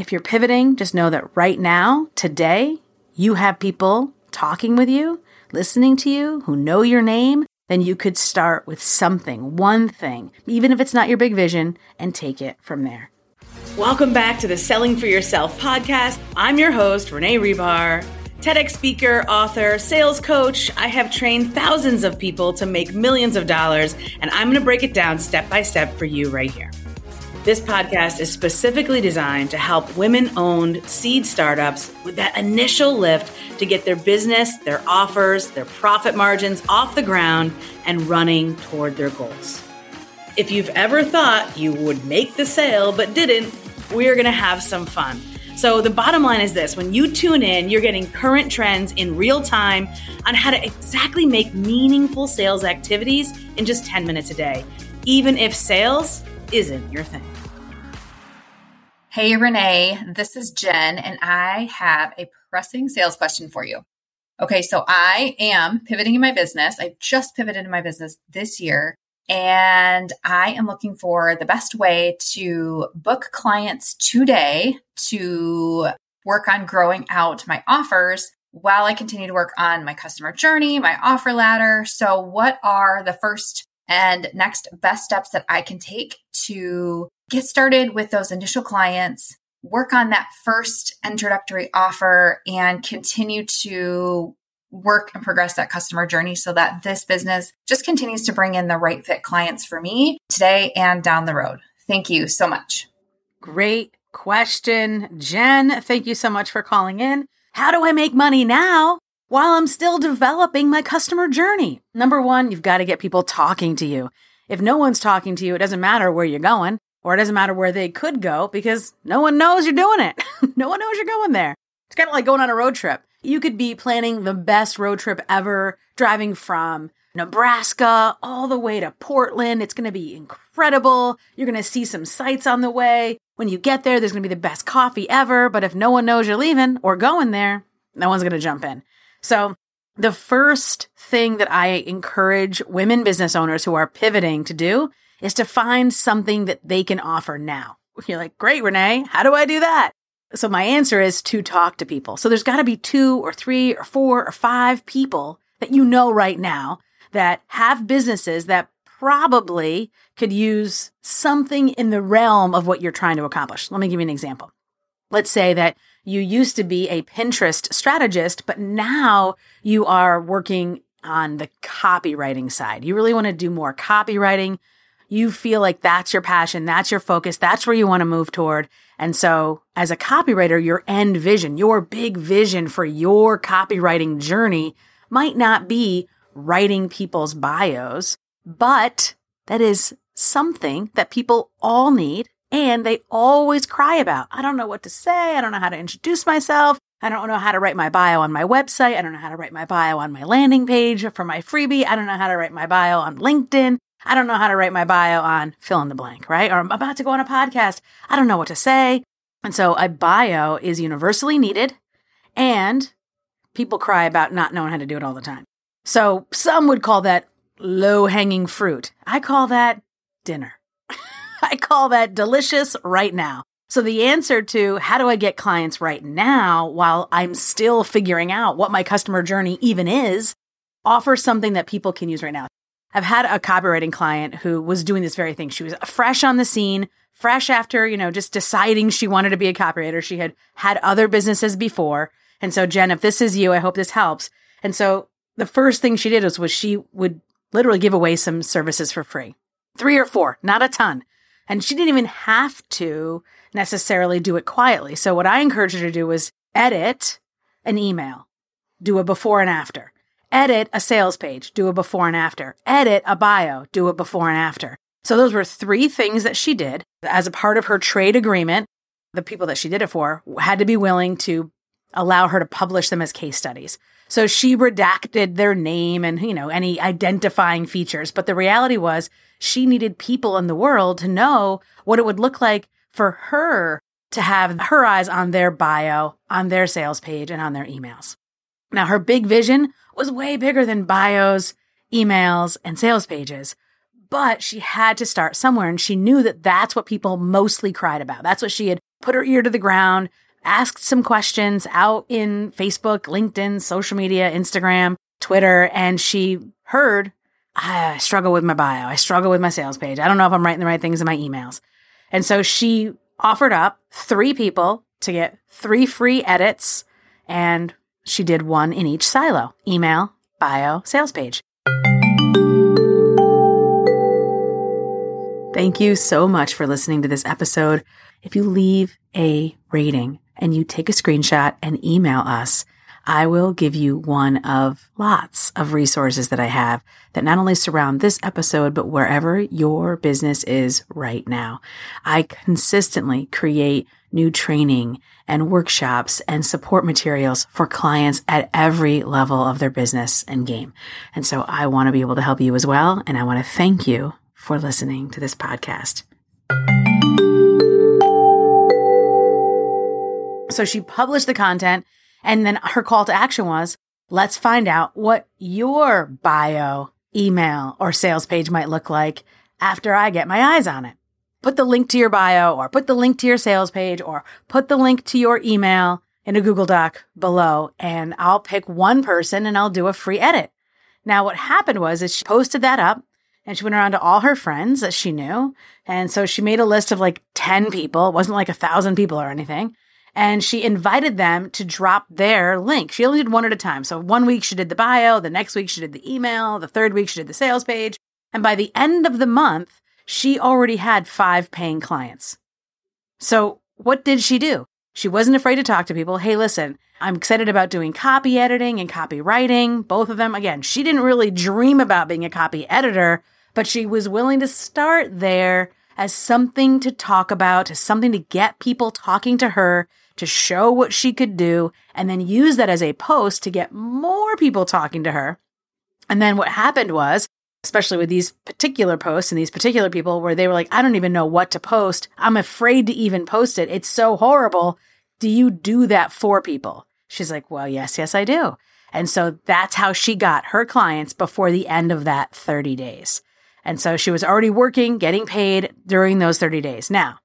if you're pivoting, just know that right now, today, you have people talking with you, listening to you, who know your name, then you could start with something, one thing, even if it's not your big vision, and take it from there. Welcome back to the Selling for Yourself podcast. I'm your host, Renee Hribar. TEDx speaker, author, sales coach. I have trained thousands of people to make millions of dollars, and I'm going to break it down step by step for you right here. This podcast is specifically designed to help women owned seed startups with that initial lift to get their business, their offers, their profit margins off the ground and running toward their goals. If you've ever thought you would make the sale but didn't, we're going to have some fun. So, the bottom line is this when you tune in, you're getting current trends in real time on how to exactly make meaningful sales activities in just 10 minutes a day, even if sales isn't your thing. Hey, Renee, this is Jen, and I have a pressing sales question for you. Okay, so I am pivoting in my business. I just pivoted in my business this year, and I am looking for the best way to book clients today to work on growing out my offers while I continue to work on my customer journey, my offer ladder. So, what are the first and next best steps that I can take to get started with those initial clients, work on that first introductory offer, and continue to work and progress that customer journey so that this business just continues to bring in the right fit clients for me today and down the road. Thank you so much. Great question, Jen. Thank you so much for calling in. How do I make money now while I'm still developing my customer journey? Number one, you've got to get people talking to you. If no one's talking to you, it doesn't matter where you're going or it doesn't matter where they could go because no one knows you're doing it. no one knows you're going there. It's kind of like going on a road trip. You could be planning the best road trip ever, driving from Nebraska all the way to Portland. It's going to be incredible. You're going to see some sights on the way. When you get there, there's going to be the best coffee ever. But if no one knows you're leaving or going there, no one's going to jump in. So, the first thing that I encourage women business owners who are pivoting to do is to find something that they can offer now. You're like, great, Renee. How do I do that? So my answer is to talk to people. So there's got to be two or three or four or five people that you know right now that have businesses that probably could use something in the realm of what you're trying to accomplish. Let me give you an example. Let's say that you used to be a Pinterest strategist, but now you are working on the copywriting side. You really want to do more copywriting. You feel like that's your passion, that's your focus, that's where you want to move toward. And so, as a copywriter, your end vision, your big vision for your copywriting journey might not be writing people's bios, but that is something that people all need and they always cry about. I don't know what to say. I don't know how to introduce myself. I don't know how to write my bio on my website. I don't know how to write my bio on my landing page for my freebie. I don't know how to write my bio on LinkedIn. I don't know how to write my bio on fill in the blank, right? Or I'm about to go on a podcast. I don't know what to say. And so a bio is universally needed and people cry about not knowing how to do it all the time. So some would call that low hanging fruit. I call that dinner. I call that delicious right now. So the answer to how do I get clients right now while I'm still figuring out what my customer journey even is, offer something that people can use right now. I've had a copywriting client who was doing this very thing. She was fresh on the scene, fresh after, you know, just deciding she wanted to be a copywriter. She had had other businesses before. And so, Jen, if this is you, I hope this helps. And so the first thing she did was, was she would literally give away some services for free. Three or four, not a ton. And she didn't even have to necessarily do it quietly. So what I encouraged her to do was edit an email, do a before and after edit a sales page, do a before and after, edit a bio, do a before and after. So those were three things that she did as a part of her trade agreement. The people that she did it for had to be willing to allow her to publish them as case studies. So she redacted their name and, you know, any identifying features. But the reality was she needed people in the world to know what it would look like for her to have her eyes on their bio, on their sales page, and on their emails. Now, her big vision was way bigger than bios, emails, and sales pages. But she had to start somewhere. And she knew that that's what people mostly cried about. That's what she had put her ear to the ground, asked some questions out in Facebook, LinkedIn, social media, Instagram, Twitter, and she heard, ah, I struggle with my bio. I struggle with my sales page. I don't know if I'm writing the right things in my emails. And so she offered up three people to get three free edits, and she did one in each silo email, bio, sales page. Thank you so much for listening to this episode. If you leave a rating and you take a screenshot and email us, I will give you one of lots of resources that I have that not only surround this episode, but wherever your business is right now. I consistently create new training and workshops and support materials for clients at every level of their business and game. And so I want to be able to help you as well. And I want to thank you for listening to this podcast. So she published the content, and then her call to action was let's find out what your bio, email, or sales page might look like after I get my eyes on it. Put the link to your bio, or put the link to your sales page, or put the link to your email in a Google Doc below, and I'll pick one person and I'll do a free edit. Now, what happened was is she posted that up and she went around to all her friends that she knew. And so she made a list of like 10 people. It wasn't like a thousand people or anything. And she invited them to drop their link. She only did one at a time. So one week she did the bio, the next week she did the email, the third week she did the sales page. And by the end of the month, she already had five paying clients. So what did she do? She wasn't afraid to talk to people. Hey, listen, I'm excited about doing copy editing and copywriting, both of them. Again, she didn't really dream about being a copy editor, but she was willing to start there as something to talk about, as something to get people talking to her, to show what she could do, and then use that as a post to get more people talking to her. And then what happened was, especially with these particular posts and these particular people, where they were like, I don't even know what to post. I'm afraid to even post it. It's so horrible. Do you do that for people? She's like, Well, yes, yes, I do. And so that's how she got her clients before the end of that 30 days. And so she was already working, getting paid during those 30 days. Now,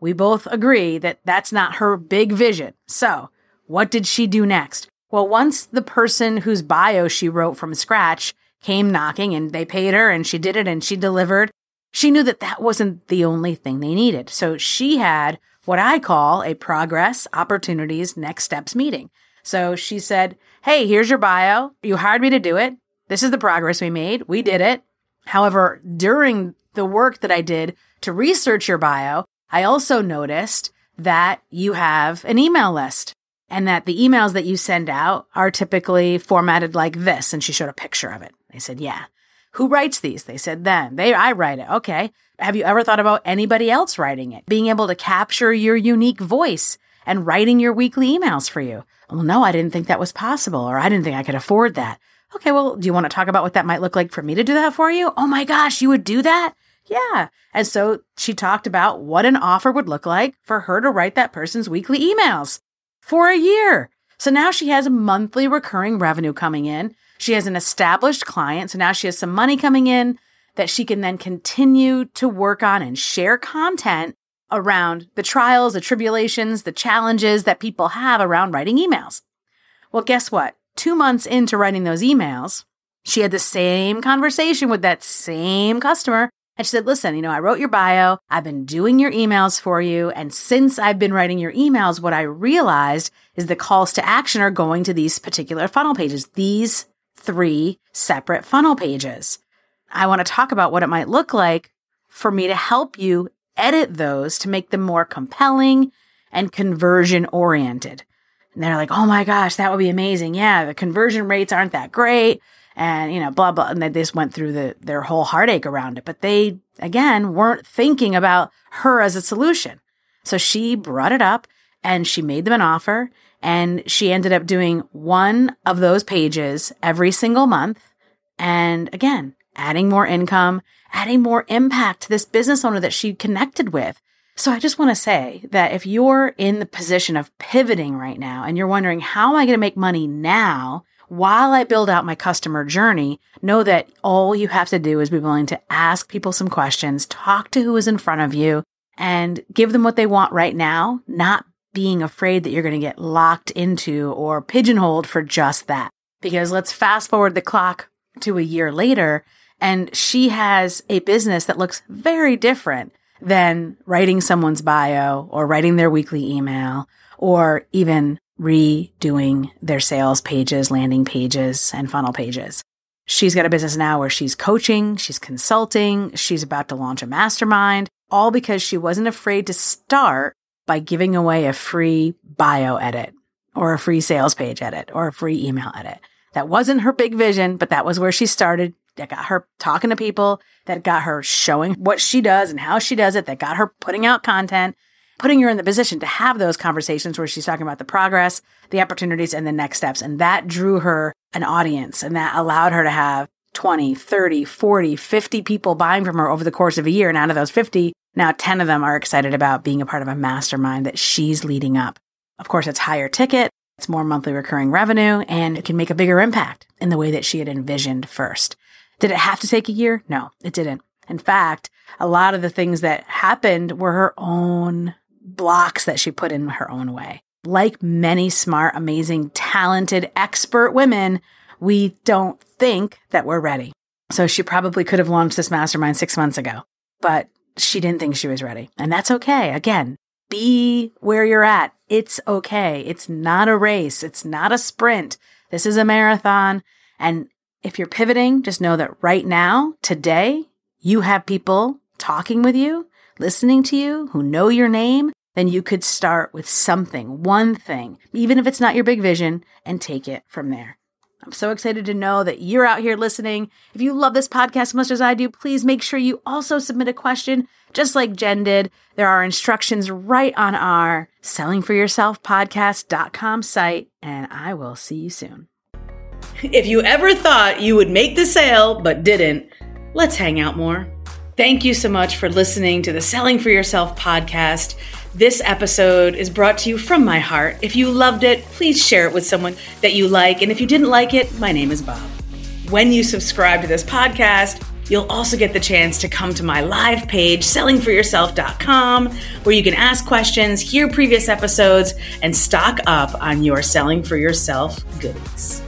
we both agree that that's not her big vision. So, what did she do next? Well, once the person whose bio she wrote from scratch came knocking and they paid her and she did it and she delivered, she knew that that wasn't the only thing they needed. So she had what I call a progress, opportunities, next steps meeting. So she said, Hey, here's your bio. You hired me to do it. This is the progress we made. We did it. However, during the work that I did to research your bio, I also noticed that you have an email list and that the emails that you send out are typically formatted like this. And she showed a picture of it. They said, yeah. Who writes these? They said, them. They, I write it. Okay. Have you ever thought about anybody else writing it? Being able to capture your unique voice and writing your weekly emails for you. Well, no, I didn't think that was possible, or I didn't think I could afford that. Okay, well, do you want to talk about what that might look like for me to do that for you? Oh my gosh, you would do that? Yeah. And so she talked about what an offer would look like for her to write that person's weekly emails for a year. So now she has monthly recurring revenue coming in. She has an established client. So now she has some money coming in that she can then continue to work on and share content around the trials, the tribulations, the challenges that people have around writing emails. Well, guess what? Two months into writing those emails, she had the same conversation with that same customer. And she said, Listen, you know, I wrote your bio, I've been doing your emails for you. And since I've been writing your emails, what I realized is the calls to action are going to these particular funnel pages, these three separate funnel pages. I want to talk about what it might look like for me to help you edit those to make them more compelling and conversion oriented. And they're like, oh my gosh, that would be amazing. Yeah, the conversion rates aren't that great. And, you know, blah, blah. And they just went through the, their whole heartache around it. But they, again, weren't thinking about her as a solution. So she brought it up and she made them an offer. And she ended up doing one of those pages every single month. And again, adding more income, adding more impact to this business owner that she connected with. So I just want to say that if you're in the position of pivoting right now and you're wondering, how am I going to make money now while I build out my customer journey? Know that all you have to do is be willing to ask people some questions, talk to who is in front of you, and give them what they want right now, not being afraid that you're going to get locked into or pigeonholed for just that. Because let's fast forward the clock to a year later and she has a business that looks very different than writing someone's bio or writing their weekly email or even redoing their sales pages, landing pages, and funnel pages. She's got a business now where she's coaching, she's consulting, she's about to launch a mastermind, all because she wasn't afraid to start by giving away a free bio edit or a free sales page edit or a free email edit. That wasn't her big vision, but that was where she started. That got her talking to people, that got her showing what she does and how she does it, that got her putting out content, putting her in the position to have those conversations where she's talking about the progress, the opportunities, and the next steps. And that drew her an audience and that allowed her to have 20, 30, 40, 50 people buying from her over the course of a year. And out of those 50, now 10 of them are excited about being a part of a mastermind that she's leading up. Of course, it's higher ticket, it's more monthly recurring revenue, and it can make a bigger impact in the way that she had envisioned first. Did it have to take a year? No, it didn't. In fact, a lot of the things that happened were her own blocks that she put in her own way. Like many smart, amazing, talented, expert women, we don't think that we're ready. So she probably could have launched this mastermind six months ago, but she didn't think she was ready. And that's okay. Again, be where you're at. It's okay. It's not a race. It's not a sprint. This is a marathon. And if you're pivoting, just know that right now, today, you have people talking with you, listening to you, who know your name, then you could start with something, one thing, even if it's not your big vision, and take it from there. I'm so excited to know that you're out here listening. If you love this podcast as much as I do, please make sure you also submit a question, just like Jen did. There are instructions right on our sellingforyourselfpodcast.com site, and I will see you soon. If you ever thought you would make the sale but didn't, let's hang out more. Thank you so much for listening to the Selling for Yourself podcast. This episode is brought to you from my heart. If you loved it, please share it with someone that you like. And if you didn't like it, my name is Bob. When you subscribe to this podcast, you'll also get the chance to come to my live page, sellingforyourself.com, where you can ask questions, hear previous episodes, and stock up on your Selling for Yourself goodies.